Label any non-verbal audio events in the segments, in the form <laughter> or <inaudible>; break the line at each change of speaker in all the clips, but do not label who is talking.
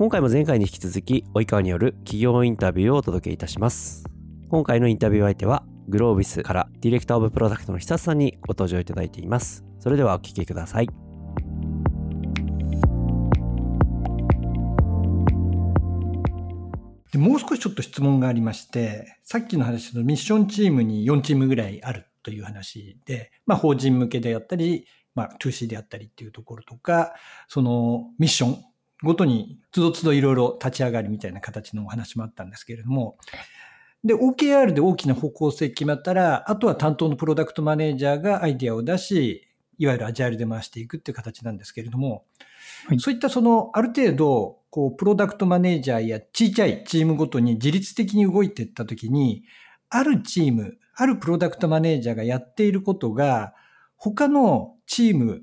今回も前回に引き続き、及川による企業インタビューをお届けいたします。今回のインタビュー相手は、グロービスからディレクターオブプロダクトの久さんにご登場いただいています。それではお聞きください。
でもう少しちょっと質問がありまして、さっきの話のミッションチームに4チームぐらいあるという話で、まあ法人向けであったり、まあ 2C であったりっていうところとか、そのミッションごとにつどつどいろいろ立ち上がりみたいな形のお話もあったんですけれども、で、OKR で大きな方向性決まったら、あとは担当のプロダクトマネージャーがアイディアを出し、いわゆるアジャイルで回していくっていう形なんですけれども、はい、そういったその、ある程度、こう、プロダクトマネージャーや小さいチームごとに自律的に動いていったときに、あるチーム、あるプロダクトマネージャーがやっていることが、他のチーム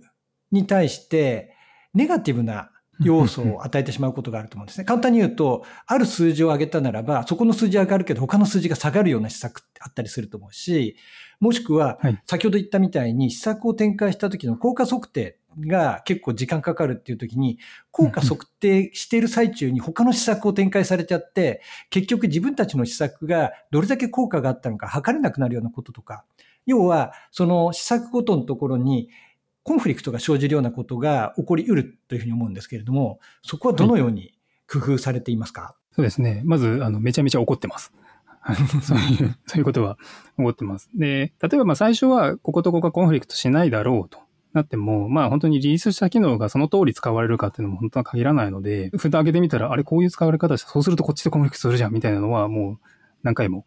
に対してネガティブな要素を与えてしまうことがあると思うんですね。簡単に言うと、ある数字を上げたならば、そこの数字上がるけど、他の数字が下がるような施策ってあったりすると思うし、もしくは、先ほど言ったみたいに施策を展開した時の効果測定が結構時間かかるっていう時に、効果測定している最中に他の施策を展開されちゃって、結局自分たちの施策がどれだけ効果があったのか測れなくなるようなこととか、要は、その施策ごとのところにコンフリクトが生じるようなことが起こりうるというふうに思うんですけれども、そこはどのように工夫されていますか、はい、
そうですね。まず、あの、めちゃめちゃ怒ってます。<laughs> そういう、そういうことは思ってます。で、例えばまあ最初はこことここがコンフリクトしないだろうとなっても、まあ本当にリリースした機能がその通り使われるかっていうのも本当は限らないので、蓋開けてみたら、あれこういう使われ方して、そうするとこっちでコンフリクトするじゃんみたいなのはもう何回も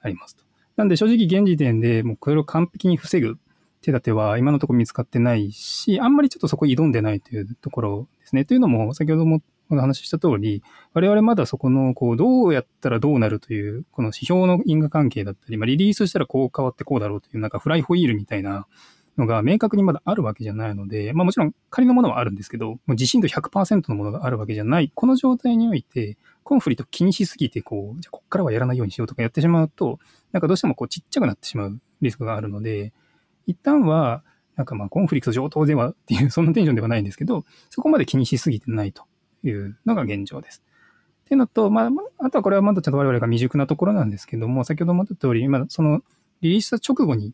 ありますと。なんで正直現時点でもうこれを完璧に防ぐ手立ては今のところ見つかってないし、あんまりちょっとそこ挑んでないというところですね。というのも、先ほどもお話しした通り、我々まだそこの、こう、どうやったらどうなるという、この指標の因果関係だったり、まあ、リリースしたらこう変わってこうだろうという、なんかフライホイールみたいなのが明確にまだあるわけじゃないので、まあもちろん仮のものはあるんですけど、もう自信度100%のものがあるわけじゃない、この状態において、コンフリと気にしすぎて、こう、じゃあこっからはやらないようにしようとかやってしまうと、なんかどうしてもこうちっちゃくなってしまうリスクがあるので、一旦は、なんかまあコンフリクト上等ではっていう、そんなテンションではないんですけど、そこまで気にしすぎてないというのが現状です。っていうのと、まあ、あとはこれはまだちょっと我々が未熟なところなんですけども、先ほども言った通り、今、そのリリースした直後に、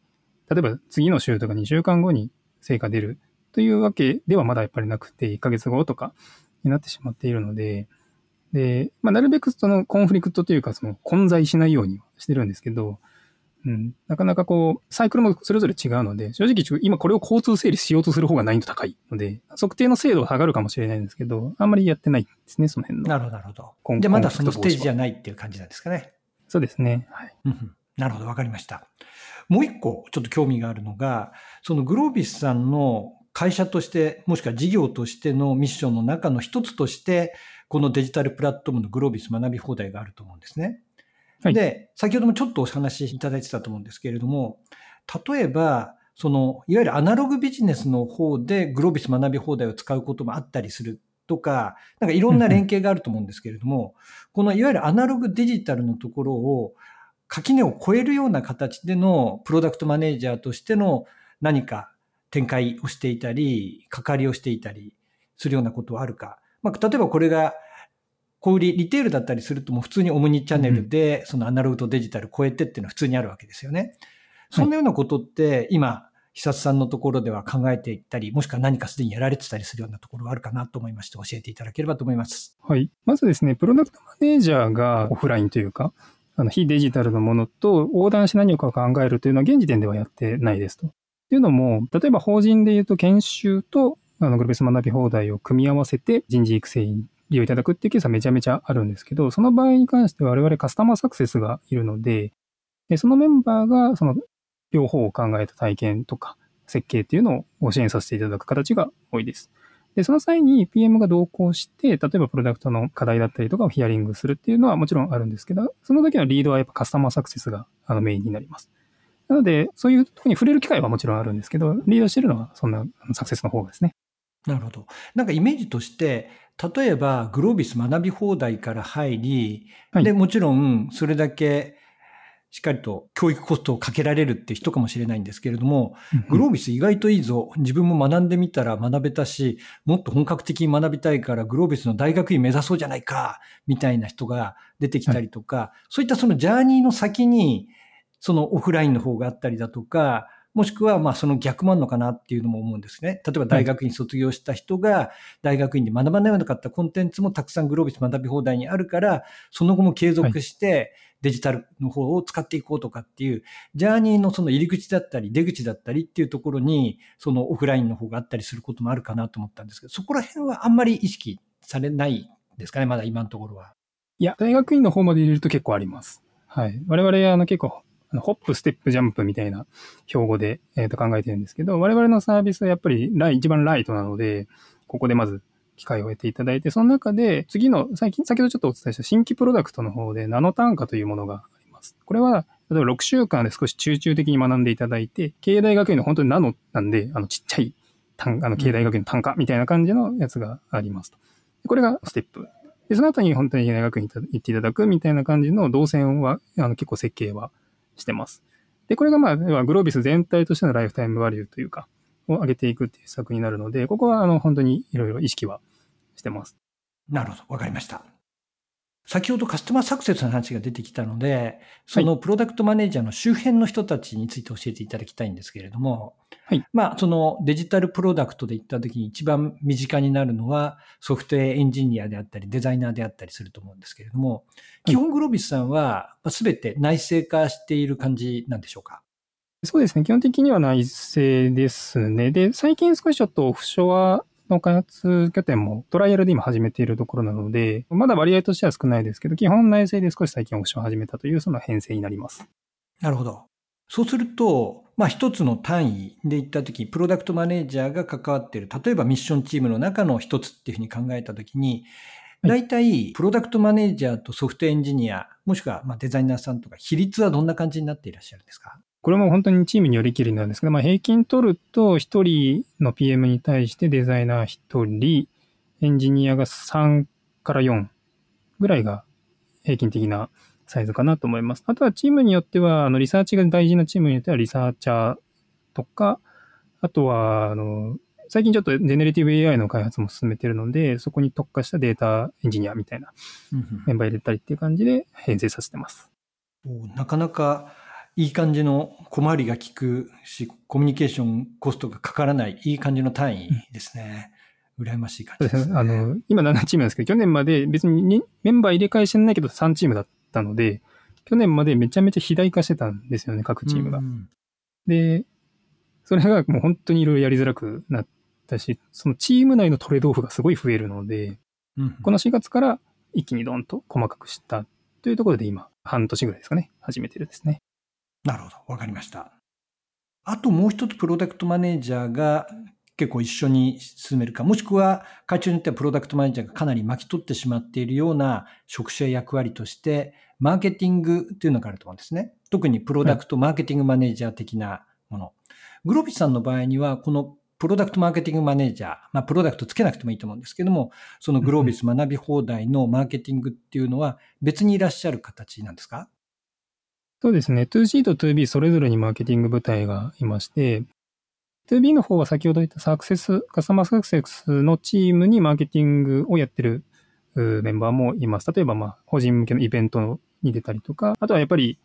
例えば次の週とか2週間後に成果出るというわけではまだやっぱりなくて、1ヶ月後とかになってしまっているので、で、まあ、なるべくそのコンフリクトというか、その混在しないようにしてるんですけど、うん、なかなかこう、サイクルもそれぞれ違うので、正直今これを交通整理しようとする方が難易度高いので、測定の精度は下がるかもしれないんですけど、あんまりやってないですね、その辺の。
なるほど、なるほど。で、まだそのステージじゃないっていう感じなんですかね。
そうですね。はい。
うん、なるほど、わかりました。もう一個ちょっと興味があるのが、そのグロービスさんの会社として、もしくは事業としてのミッションの中の一つとして、このデジタルプラットフォームのグロービス学び放題があると思うんですね。はい、で、先ほどもちょっとお話しいただいてたと思うんですけれども、例えば、その、いわゆるアナログビジネスの方でグロービス学び放題を使うこともあったりするとか、なんかいろんな連携があると思うんですけれども、このいわゆるアナログデジタルのところを垣根を超えるような形でのプロダクトマネージャーとしての何か展開をしていたり、関わりをしていたりするようなことはあるか。まあ、例えばこれが小売り、リテールだったりするともう普通にオムニチャンネルで、そのアナログとデジタル超えてっていうのは普通にあるわけですよね。そんなようなことって今、久さんのところでは考えていったり、もしくは何かすでにやられてたりするようなところがあるかなと思いまして、教えていただければと思います。
はい。まずですね、プロダクトマネージャーがオフラインというか、あの非デジタルのものと横断し何かを考えるというのは現時点ではやってないですと。っていうのも、例えば法人で言うと研修とあのグループス学び放題を組み合わせて人事育成利用いただくっていうケースはめちゃめちゃあるんですけど、その場合に関して我々カスタマーサクセスがいるので、でそのメンバーがその両方を考えた体験とか設計っていうのをご支援させていただく形が多いです。で、その際に PM が同行して、例えばプロダクトの課題だったりとかをヒアリングするっていうのはもちろんあるんですけど、その時のリードはやっぱカスタマーサクセスがあのメインになります。なので、そういうとこに触れる機会はもちろんあるんですけど、リードしてるのはそんなサクセスの方ですね。
なるほど。なんかイメージとして、例えばグロービス学び放題から入り、はい、で、もちろんそれだけしっかりと教育コストをかけられるって人かもしれないんですけれども、グロービス意外といいぞ。自分も学んでみたら学べたし、もっと本格的に学びたいからグロービスの大学院目指そうじゃないか、みたいな人が出てきたりとか、はい、そういったそのジャーニーの先に、そのオフラインの方があったりだとか、もしくはまあその逆もあるのかなっていうのも思うんですね。例えば大学院卒業した人が大学院で学ばなかったコンテンツもたくさんグロービス学び放題にあるから、その後も継続して、デジタルの方を使っていこうとかっていう、ジャーニーのその入り口だったり出口だったりっていうところに、そのオフラインの方があったりすることもあるかなと思ったんですけど、そこら辺はあんまり意識されないですかね、まだ今のところは。
いや、大学院の方まで入れると結構あります。はい。我々、あの結構、ホップ、ステップ、ジャンプみたいな標語で、えー、と考えてるんですけど、我々のサービスはやっぱりライ、一番ライトなので、ここでまず機会を得ていただいて、その中で次の、最近、先ほどちょっとお伝えした新規プロダクトの方でナノ単価というものがあります。これは、例えば6週間で少し集中的に学んでいただいて、経営大学院の本当にナノなんで、あのちっちゃい単あの経営大学院の単価みたいな感じのやつがありますと。これがステップ。で、その後に本当に経営大学院に行っていただくみたいな感じの動線は、あの結構設計はしてます。で、これがまあ、グロービス全体としてのライフタイムバリューというか、を上げていくっていう施策になるので、ここはあの本当にいろいろ意識はしてます。
なるほど。わかりました。先ほどカスタマーサクセスの話が出てきたので、そのプロダクトマネージャーの周辺の人たちについて教えていただきたいんですけれども、はい。まあ、そのデジタルプロダクトで言った時に一番身近になるのはソフトウェアエンジニアであったりデザイナーであったりすると思うんですけれども、基本グロービスさんは全て内製化している感じなんでしょうか？
そうですね。基本的には内製ですね。で、最近少しちょっとオフショアの開発拠点もトライアルで今始めているところなので、まだ割合としては少ないですけど、基本内製で少し最近オプションを始めたというその編成になります。
なるほど。そうすると、まあ一つの単位で言ったとき、プロダクトマネージャーが関わっている、例えばミッションチームの中の一つっていうふうに考えたときに、大体、プロダクトマネージャーとソフトエンジニア、もしくはまデザイナーさんとか、比率はどんな感じになっていらっしゃるんですか？
これも本当にチームによりきりなんですけど、まあ、平均取ると1人の PM に対してデザイナー1人、エンジニアが3から4ぐらいが平均的なサイズかなと思います。あとはチームによっては、あのリサーチが大事なチームによってはリサーチャーとか、あとは、あの、最近ちょっとジェネレティブ AI の開発も進めてるので、そこに特化したデータエンジニアみたいなメンバー入れたりっていう感じで編成させてます。
なかなかいい感じの小回りが効くし、コミュニケーションコストがかからない、いい感じの単位ですね。うん、羨ましい感じですね。
あの、今7チームなんですけど、去年まで別にメンバー入れ替えしてないけど3チームだったので、去年までめちゃめちゃ肥大化してたんですよね、各チームが。うん、で、それがもう本当にいろいろやりづらくなったし、そのチーム内のトレードオフがすごい増えるので、うん、この4月から一気にドンと細かくしたというところで今、半年ぐらいですかね、始めてるんですね。
なるほど。わかりました。あともう一つプロダクトマネージャーが結構一緒に進めるか、もしくは会長によってはプロダクトマネージャーがかなり巻き取ってしまっているような職種や役割として、マーケティングというのがあると思うんですね。特にプロダクトマーケティングマネージャー的なもの。グロビスさんの場合には、このプロダクトマーケティングマネージャー、まあ、プロダクトつけなくてもいいと思うんですけども、そのグロービス学び放題のマーケティングっていうのは別にいらっしゃる形なんですか？
そうですね。2C と 2B それぞれにマーケティング部隊がいまして、2B の方は先ほど言ったサクセス、カスタマーサクセスのチームにマーケティングをやってるメンバーもいます。例えば、まあ、法人向けのイベントに出たりとか、あとはやっぱり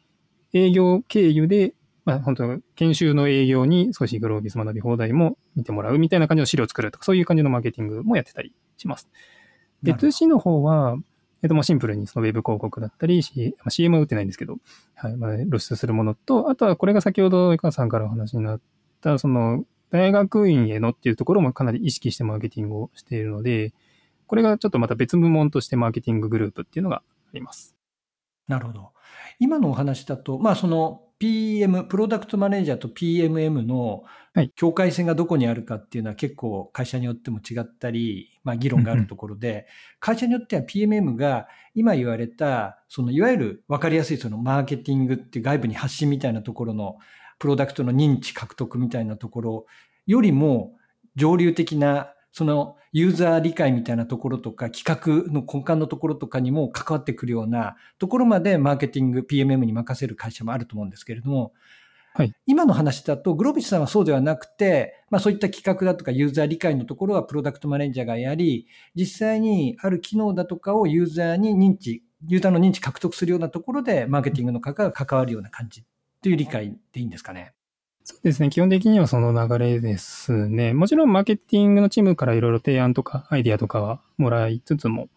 営業経由で、まあ、本当研修の営業に少しグロービス学び放題も見てもらうみたいな感じの資料を作るとか、そういう感じのマーケティングもやってたりします。で、2C の方は、えっと、もうシンプルにそのウェブ広告だったり、C、まあ、CM は打ってないんですけど、はい、まあ、露出するものと、あとはこれが先ほど江川さんからお話になった、その、大学院へのっていうところもかなり意識してマーケティングをしているので、これがちょっとまた別部門としてマーケティンググループっていうのがあります。
なるほど。今のお話だと、まあその PM、プロダクトマネージャーと PMM の境界線がどこにあるかっていうのは結構会社によっても違ったり、まあ議論があるところで、会社によっては PMM が今言われた、そのいわゆる分かりやすいそのマーケティングって外部に発信みたいなところのプロダクトの認知獲得みたいなところよりも上流的なそのユーザー理解みたいなところとか企画の根幹のところとかにも関わってくるようなところまでマーケティング PMM に任せる会社もあると思うんですけれども、
はい、
今の話だとグロービスさんはそうではなくて、まあ、そういった企画だとかユーザー理解のところはプロダクトマネージャーがやり実際にある機能だとかをユーザーに認知ユーザーの認知獲得するようなところでマーケティングの方が関わるような感じという理解でいいんですかね？
そうですね。基本的にはその流れですね。もちろんマーケティングのチームからいろいろ提案とかアイディアとかはもらいつつも、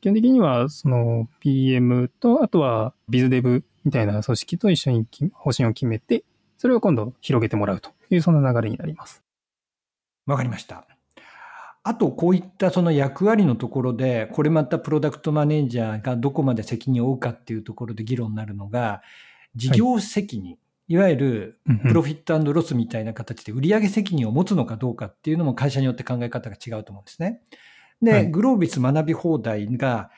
基本的にはその PM と、あとはビズデブみたいな組織と一緒に方針を決めて、それを今度広げてもらうというそんな流れになります。
わかりました。あと、こういったその役割のところで、これまたプロダクトマネージャーがどこまで責任を負うかっていうところで議論になるのが、事業責任。はいいわゆるプロフィットロスみたいな形で売上責任を持つのかどうかっていうのも会社によって考え方が違うと思うんですね。で、はい、グロービス学び放題が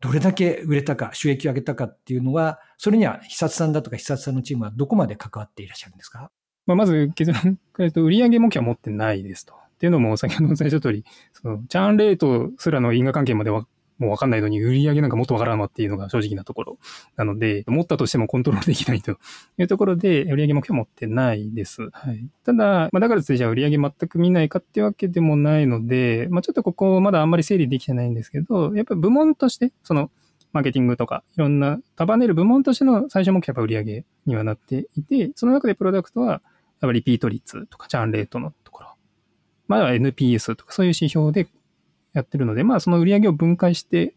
どれだけ売れたか、収益を上げたかっていうのは、それには久さんだとか久さんのチームはどこまで関わっていらっしゃるんですか？
まあ、まず結論から言うと、売上目標は持ってないですと。っていうのも、先ほどお伝えした通り、その、チャーンレートすらの因果関係まではもうわかんないのに、売り上げなんかもっとわからんわっていうのが正直なところなので、持ったとしてもコントロールできないというところで、売上目標持ってないです。はい。ただ、まあ、だからといってじゃあ売上全く見ないかっていうわけでもないので、まあ、ちょっとここまだあんまり整理できてないんですけど、やっぱ部門として、その、マーケティングとか、いろんな束ねる部門としての最初目標は売上にはなっていて、その中でプロダクトは、やっぱりリピート率とか、チャンレートのところ、まあ NPS とかそういう指標でやってるので、まあその売り上げを分解して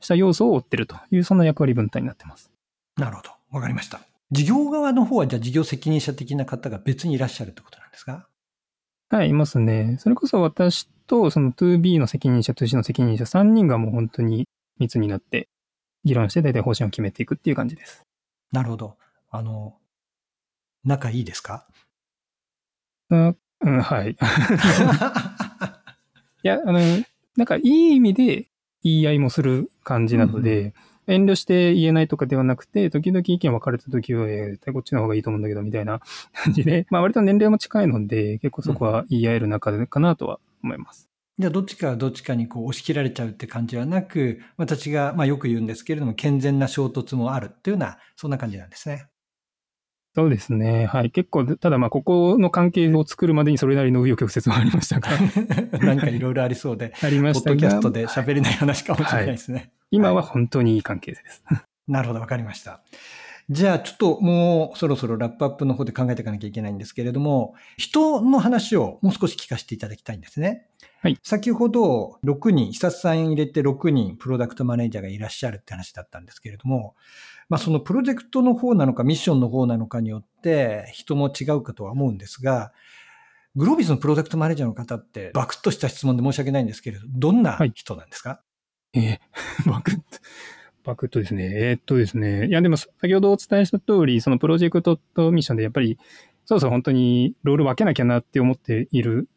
した要素を追ってるという、そんな役割分担になってます。
なるほど。わかりました。事業側の方は、じゃあ事業責任者的な方が別にいらっしゃるってことなんですか？
はい、いますね。それこそ私と、その 2B の責任者、2C の責任者3人がもう本当に密になって、議論して大体方針を決めていくっていう感じです。
なるほど。あの、仲いいですか？
うん、うん、はい。<laughs> <laughs> いや、あの、なんかいい意味で言い合いもする感じなので、うんうん遠慮して言えないとかではなくて、時々意見分かれた時は、えー、こっちの方がいいと思うんだけど、みたいな <laughs> 感じで、まあ割と年齢も近いので、結構そこは言い合える中でかなとは思います。
じゃあどっちかどっちかにこう押し切られちゃうって感じはなく、私がまあよく言うんですけれども、健全な衝突もあるっていうような、そんな感じなんですね。
そうですね。はい。結構、ただまあ、ここの関係を作るまでにそれなりの紆余曲折はありましたが。<laughs>
なんかいろいろありそうで。
ありました
が。ポッドキャストで喋れない話かもしれないですね。はい、
今は本当にいい関係です。
なるほど、わかりました。じゃあ、ちょっともうそろそろラップアップの方で考えていかなきゃいけないんですけれども、人の話をもう少し聞かせていただきたいんですね。
はい。
先ほど6人、久さん入れて6人プロダクトマネージャーがいらっしゃるって話だったんですけれども、まあ、そのプロジェクトの方なのかミッションの方なのかによって人も違うかとは思うんですが、グロービスのプロジェクトマネージャーの方ってバクッとした質問で申し訳ないんですけれど、どんな人なんですか、は
い、えー、バクッと。バクッとですね。えー、っとですね。いや、でも先ほどお伝えした通り、そのプロジェクトとミッションでやっぱり、そうそう本当にロール分けなきゃなって思っている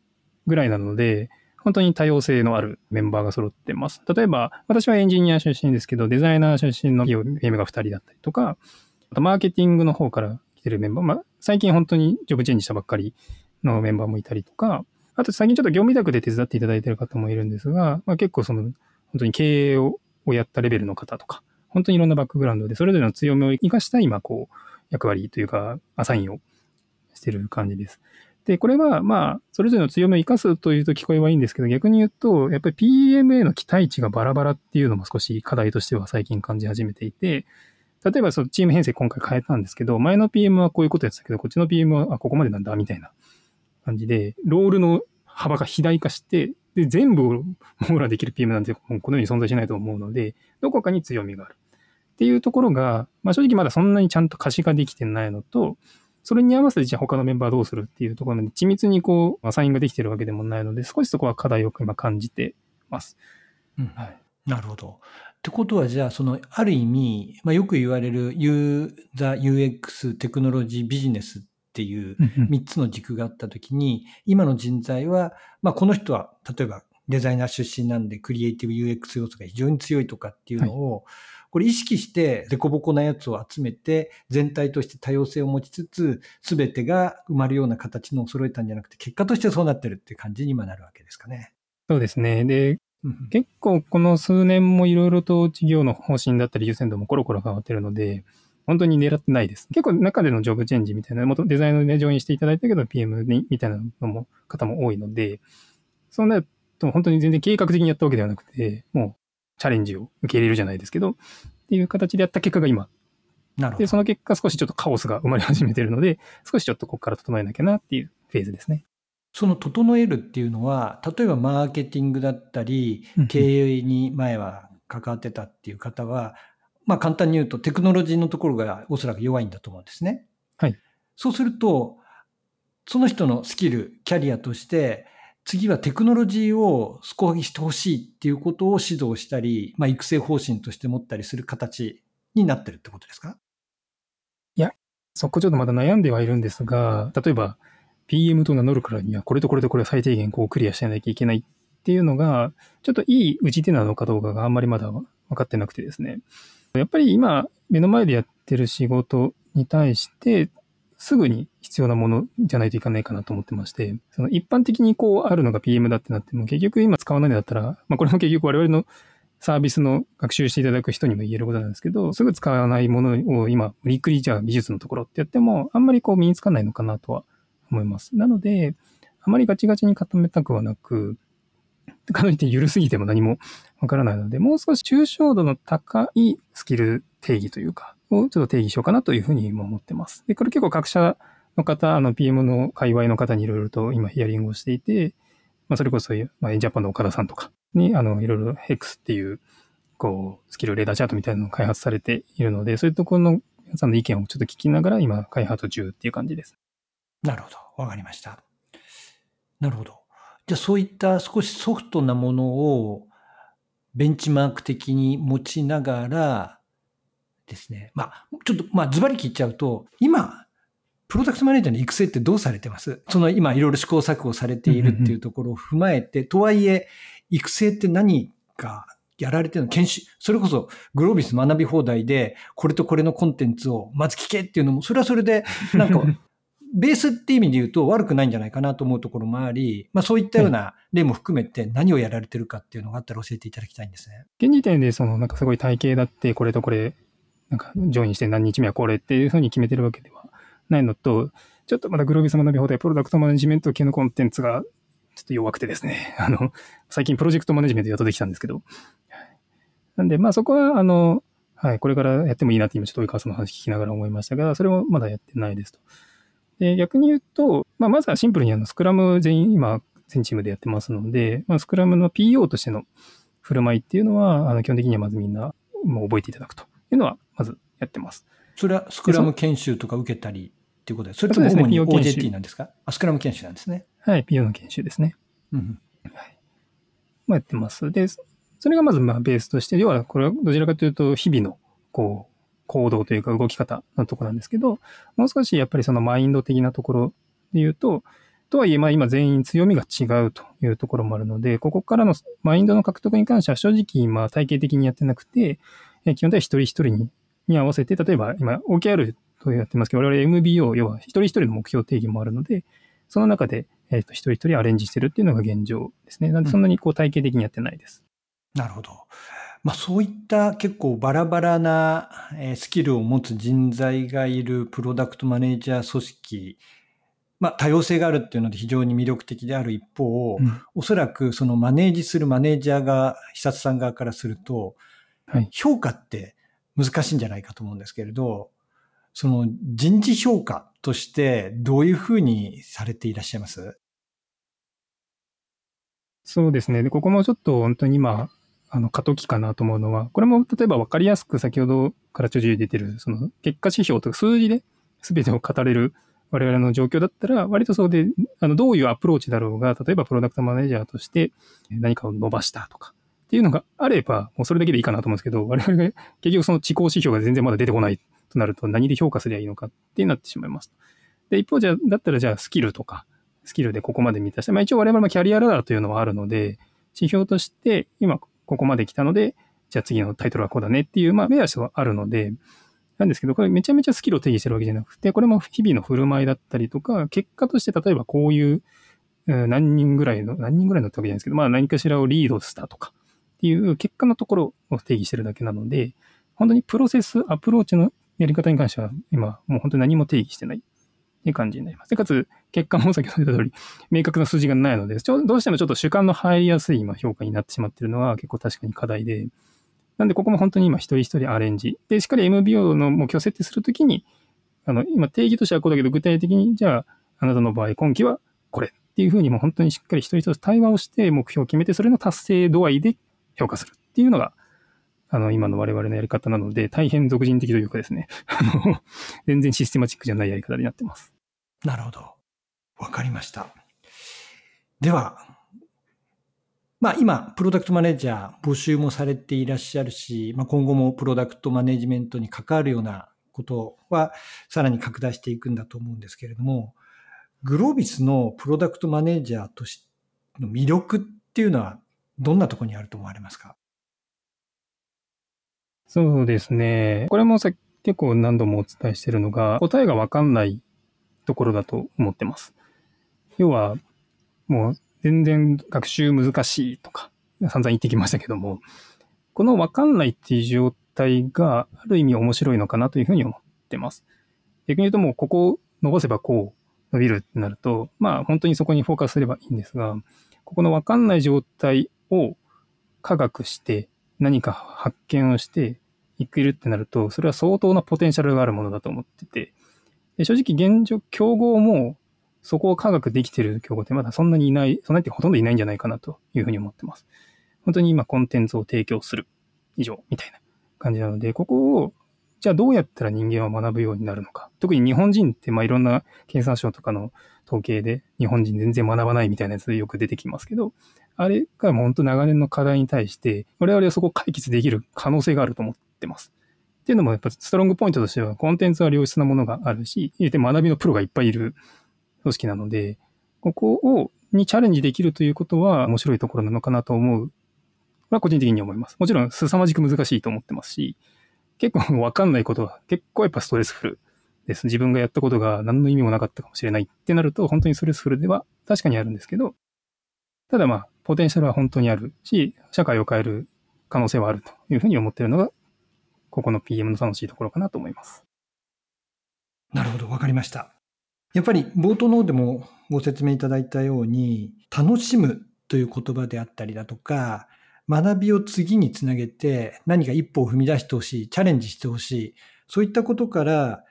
ぐらいなので、本当に多様性のあるメンバーが揃ってます。例えば、私はエンジニア出身ですけど、デザイナー出身の PM が2人だったりとか、あとマーケティングの方から来てるメンバー、まあ、最近本当にジョブチェンジしたばっかりのメンバーもいたりとか、あと最近ちょっと業務委託で手伝っていただいてる方もいるんですが、まあ、結構その、本当に経営をやったレベルの方とか、本当にいろんなバックグラウンドで、それぞれの強みを生かした今、こう、役割というか、アサインをしてる感じです。で、これは、まあ、それぞれの強みを生かすというと聞こえはいいんですけど、逆に言うと、やっぱり PMA の期待値がバラバラっていうのも少し課題としては最近感じ始めていて、例えばそのチーム編成今回変えたんですけど、前の PM はこういうことやってたけど、こっちの PM はあここまでなんだ、みたいな感じで、ロールの幅が肥大化して、で、全部を網羅できる PM なんてこのように存在しないと思うので、どこかに強みがある。っていうところが、まあ正直まだそんなにちゃんと可視化できてないのと、それに合わせてじゃあ他のメンバーどうするっていうところまで緻密にこう、アサインができてるわけでもないので、少しそこは課題を今感じてます。
うん、はい。なるほど。ってことは、じゃあ、その、ある意味、まあ、よく言われるユーザー UX テクノロジービジネスっていう3つの軸があったときに、今の人材は、まあ、この人は、例えばデザイナー出身なんで、クリエイティブ UX 要素が非常に強いとかっていうのを、はいこれ意識して凸凹なやつを集めて、全体として多様性を持ちつつ、すべてが埋まるような形のを揃えたんじゃなくて、結果としてそうなってるっていう感じに今なるわけですかね。
そうですね。で、
うん
結構この数年もいろいろと事業の方針だったり優先度もコロコロ変わってるので、本当に狙ってないです。結構中でのジョブチェンジみたいな、もとデザインでジョインしていただいたけど PM にみたいなのも方も多いので、そうなると本当に全然計画的にやったわけではなくて、もうチャレンジを受け入れるじゃないですけど、っていう形でやった結果が今。で、
なるほど。
その結果少しちょっとカオスが生まれ始めてるので、少しちょっとここから整えなきゃなっていうフェーズですね。
その整えるっていうのは、例えばマーケティングだったり経営に前は関わってたっていう方は、まあ簡単に言うとテクノロジーのところがおそらく弱いんだと思うんですね。
はい。
そうすると、その人のスキル、キャリアとして、次はテクノロジーを底上げしてほしいっていうことを指導したり、まあ育成方針として持ったりする形になってるってことですか？
いやそこちょっとまだ悩んではいるんですが、例えば PM と名乗るからにはこれとこれとこれを最低限こうクリアしなきゃいけないっていうのが、ちょっといい打ち手なのかどうかがあんまりまだ分かってなくてですね。やっぱり今目の前でやってる仕事に対して、すぐに必要なものじゃないといかないかなと思ってまして、その一般的にこうあるのが PM だってなっても、結局今使わないんだったら、まあこれも結局我々のサービスの学習していただく人にも言えることなんですけど、すぐ使わないものを今、無理くりじゃあ技術のところってやっても、あんまりこう身につかないのかなとは思います。なので、あまりガチガチに固めたくはなく、かといって緩すぎても何もわからないので、もう少し抽象度の高いスキル定義というか、をちょっと定義しようかなというふうに今思ってます。で、これ結構各社の方、あの PM の界隈の方にいろいろと今ヒアリングをしていて、まあ、それこそ、まあ、ジャパンの岡田さんとかに、あの、いろいろ HEX っていう、こう、スキルレーダーチャートみたいなのを開発されているので、そういうところの皆さんの意見をちょっと聞きながら、今、開発中っていう感じです。
なるほど。わかりました。なるほど。じゃあそういった少しソフトなものをベンチマーク的に持ちながらですね。まあ、ちょっと、まあ、ズバリ聞いちゃうと、今、プロダクトマネージャーの育成ってどうされてます？その今いろいろ試行錯誤されているっていうところを踏まえて、とはいえ、育成って何かやられてるの？研修、それこそグロービス学び放題で、これとこれのコンテンツをまず聞けっていうのも、それはそれで、なんか、<laughs> ベースって意味で言うと悪くないんじゃないかなと思うところもあり、まあそういったような例も含めて何をやられてるかっていうのがあったら教えていただきたいんですね。
現時点で、その、なんかすごい体系だって、これとこれ、なんか、ジョインして何日目はこれっていうふうに決めてるわけではないのと、ちょっとまだグロービス学び放題、プロダクトマネジメント系のコンテンツが、ちょっと弱くてですね。<laughs> あの、最近プロジェクトマネジメントやっとできたんですけど。なんで、まあそこは、あの、はい、これからやってもいいなって今ちょっと及川さんの話聞きながら思いましたが、それもまだやってないですと。で、逆に言うと、まあまずはシンプルにあの、スクラム全員今、全チームでやってますので、まあスクラムの PO としての振る舞いっていうのは、あの、基本的にはまずみんな、もう覚えていただくというのは、まずやってます。
それはスクラム研修とか受けたりっていうことです。それとも主に OJT なんですか？あ、スクラム研修なんですね。
はい、PO の研修ですね。
うん。
まあ、やってます。で、それがまずまあベースとして、要はこれはどちらかというと日々のこう行動というか動き方のところなんですけど、もう少しやっぱりそのマインド的なところで言うと、とはいえまあ今全員強みが違うというところもあるので、ここからのマインドの獲得に関しては正直まあ体系的にやってなくて、え基本的には一人一人にに合わせて、例えば今 OKR とやってますけど、我々 MBO、要は一人一人の目標定義もあるので、その中で、えっと一人一人アレンジしてるっていうのが現状ですね。なんでそんなにこう体系的にやってないです。
なるほど。まあそういった結構バラバラなえースキルを持つ人材がいるプロダクトマネージャー組織、まあ多様性があるっていうので非常に魅力的である一方、
うん
おそらくそのマネージするマネージャーが、久津さん側からすると、
はい。
評価って難しいんじゃないかと思うんですけれど、その人事評価としてどういうふうにされていらっしゃいます？
そうですね。で、ここもちょっと本当に今、あの、過渡期かなと思うのは、これも例えば分かりやすく先ほどからちょいちょい出てる、その結果指標とか数字で全てを語れる我々の状況だったら、割とそうで、あの、どういうアプローチだろうが、例えばプロダクトマネージャーとして何かを伸ばしたとか、っていうのがあれば、もうそれだけでいいかなと思うんですけど、我々が結局その地高指標が全然まだ出てこないとなると、何で評価すればいいのかってなってしまいます。で、一方じゃ、だったらじゃあスキルとか、スキルでここまで満たして、まあ一応我々もキャリアラダーというのはあるので、指標として今ここまで来たので、じゃあ次のタイトルはこうだねっていう、まあ目安はあるので、なんですけど、これめちゃめちゃスキルを定義してるわけじゃなくて、これも日々の振る舞いだったりとか、結果として例えばこういう何人ぐらいの、何人ぐらいのってわけじゃないですけど、まあ何かしらをリードしたとかっていう結果のところを定義してるだけなので、本当にプロセス、アプローチのやり方に関しては今もう本当に何も定義してないっていう感じになります。で、かつ結果も先ほど言った通り明確な数字がないので、どうしてもちょっと主観の入りやすい今評価になってしまってるのは結構確かに課題で、なんでここも本当に今一人一人アレンジ。で、しっかり MBO の目標設定するときに、あの、今定義としてはこうだけど具体的にじゃああなたの場合今期はこれっていうふうにもう本当にしっかり一人一人対話をして目標を決めてそれの達成度合いで評価するっていうのがあの、今の我々のやり方なので、大変俗人的というかですね、<laughs> あの、全然システマチックじゃないやり方になってます。
なるほど。わかりました。では、まあ今、プロダクトマネージャー募集もされていらっしゃるし、まあ今後もプロダクトマネジメントに関わるようなことはさらに拡大していくんだと思うんですけれども、グロービスのプロダクトマネージャーとしての魅力っていうのはどんなとこにあると思われますか？
そうですね。これもさ結構何度もお伝えしてるのが、答えがわかんないところだと思ってます。要は、もう全然学習難しいとか、散々言ってきましたけども、このわかんないっていう状態がある意味面白いのかなというふうに思ってます。逆に言うともうここを伸ばせばこう伸びるってなると、まあ本当にそこにフォーカスすればいいんですが、ここのわかんない状態を科学して何か発見をしていけるってなると、それは相当なポテンシャルがあるものだと思ってて、で正直現状、競合もそこを科学できてる競合ってまだそんなにいない、そんなにほとんどいないんじゃないかなというふうに思ってます。本当に今コンテンツを提供する以上みたいな感じなので、ここをじゃあどうやったら人間は学ぶようになるのか。特に日本人ってまあいろんな経産省とかの統計で日本人全然学ばないみたいなやつよく出てきますけど、あれが本当長年の課題に対して我々はそこを解決できる可能性があると思っってます。っていうのもやっぱストロングポイントとしてはコンテンツは良質なものがあるし、入れて学びのプロがいっぱいいる組織なので、ここを、にチャレンジできるということは面白いところなのかなと思う。は個人的に思います。もちろん凄まじく難しいと思ってますし、結構わかんないことは結構やっぱストレスフルです。自分がやったことが何の意味もなかったかもしれないってなると本当にストレスフルでは確かにあるんですけど、ただまあ、ポテンシャルは本当にあるし、社会を変える可能性はあるというふうに思っているのがここの PM の楽しいところかなと思います。
なるほど、わかりました。やっぱり冒頭の方でもご説明いただいたように、楽しむという言葉であったりだとか、学びを次につなげて何か一歩を踏み出してほしい、チャレンジしてほしい、そういったことから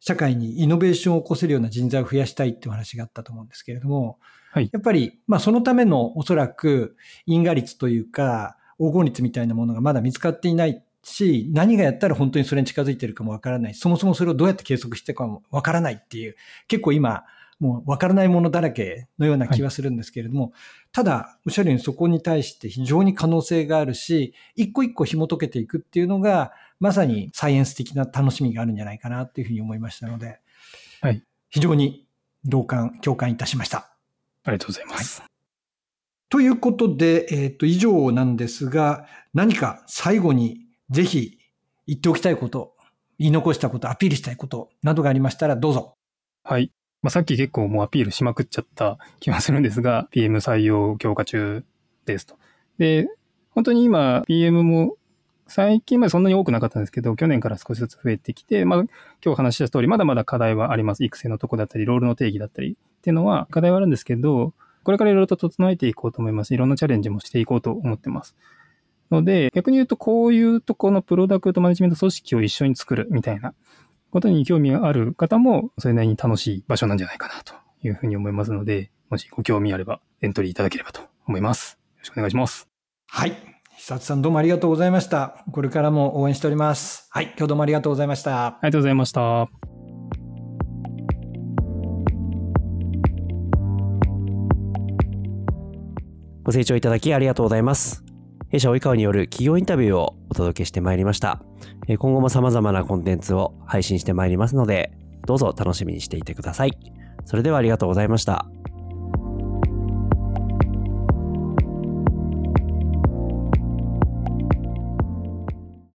社会にイノベーションを起こせるような人材を増やしたいっていう話があったと思うんですけれども、はい、やっぱり、まあそのためのおそらく因果率というか、黄金率みたいなものがまだ見つかっていないし、何がやったら本当にそれに近づいてるかもわからない。そもそもそれをどうやって計測してかもわからないっていう、結構今、もうわからないものだらけのような気はするんですけれども、はい、ただ、おっしゃるようにそこに対して非常に可能性があるし、一個一個紐解けていくっていうのが、まさにサイエンス的な楽しみがあるんじゃないかなっていうふうに思いましたので、はい、非常に同感、共感いたしました。
ありがとうございます。はい、
ということで、えっ、ー、と、以上なんですが、何か最後にぜひ言っておきたいこと、言い残したこと、アピールしたいことなどがありましたらどうぞ。
はい。まあ、さっき結構もうアピールしまくっちゃった気がするんですが、<laughs> PM 採用強化中ですと。で、本当に今 PM も最近までそんなに多くなかったんですけど、去年から少しずつ増えてきて、まあ、今日話した通り、まだまだ課題はあります。育成のとこだったり、ロールの定義だったりっていうのは課題はあるんですけど、これからいろいろと整えていこうと思います。いろんなチャレンジもしていこうと思ってます。ので、逆に言うとこういうとこのプロダクトマネジメント組織を一緒に作るみたいなことに興味がある方も、それなりに楽しい場所なんじゃないかなというふうに思いますので、もしご興味あればエントリーいただければと思います。よろしくお願いします。
はい。久津さんどうもありがとうございました。これからも応援しております。はい。今日どうもありがとうございました。
ありがとうございました。
ご清聴いただきありがとうございます。弊社及川による企業インタビューをお届けしてまいりました。今後も様々なコンテンツを配信してまいりますので、どうぞ楽しみにしていてください。それではありがとうございました。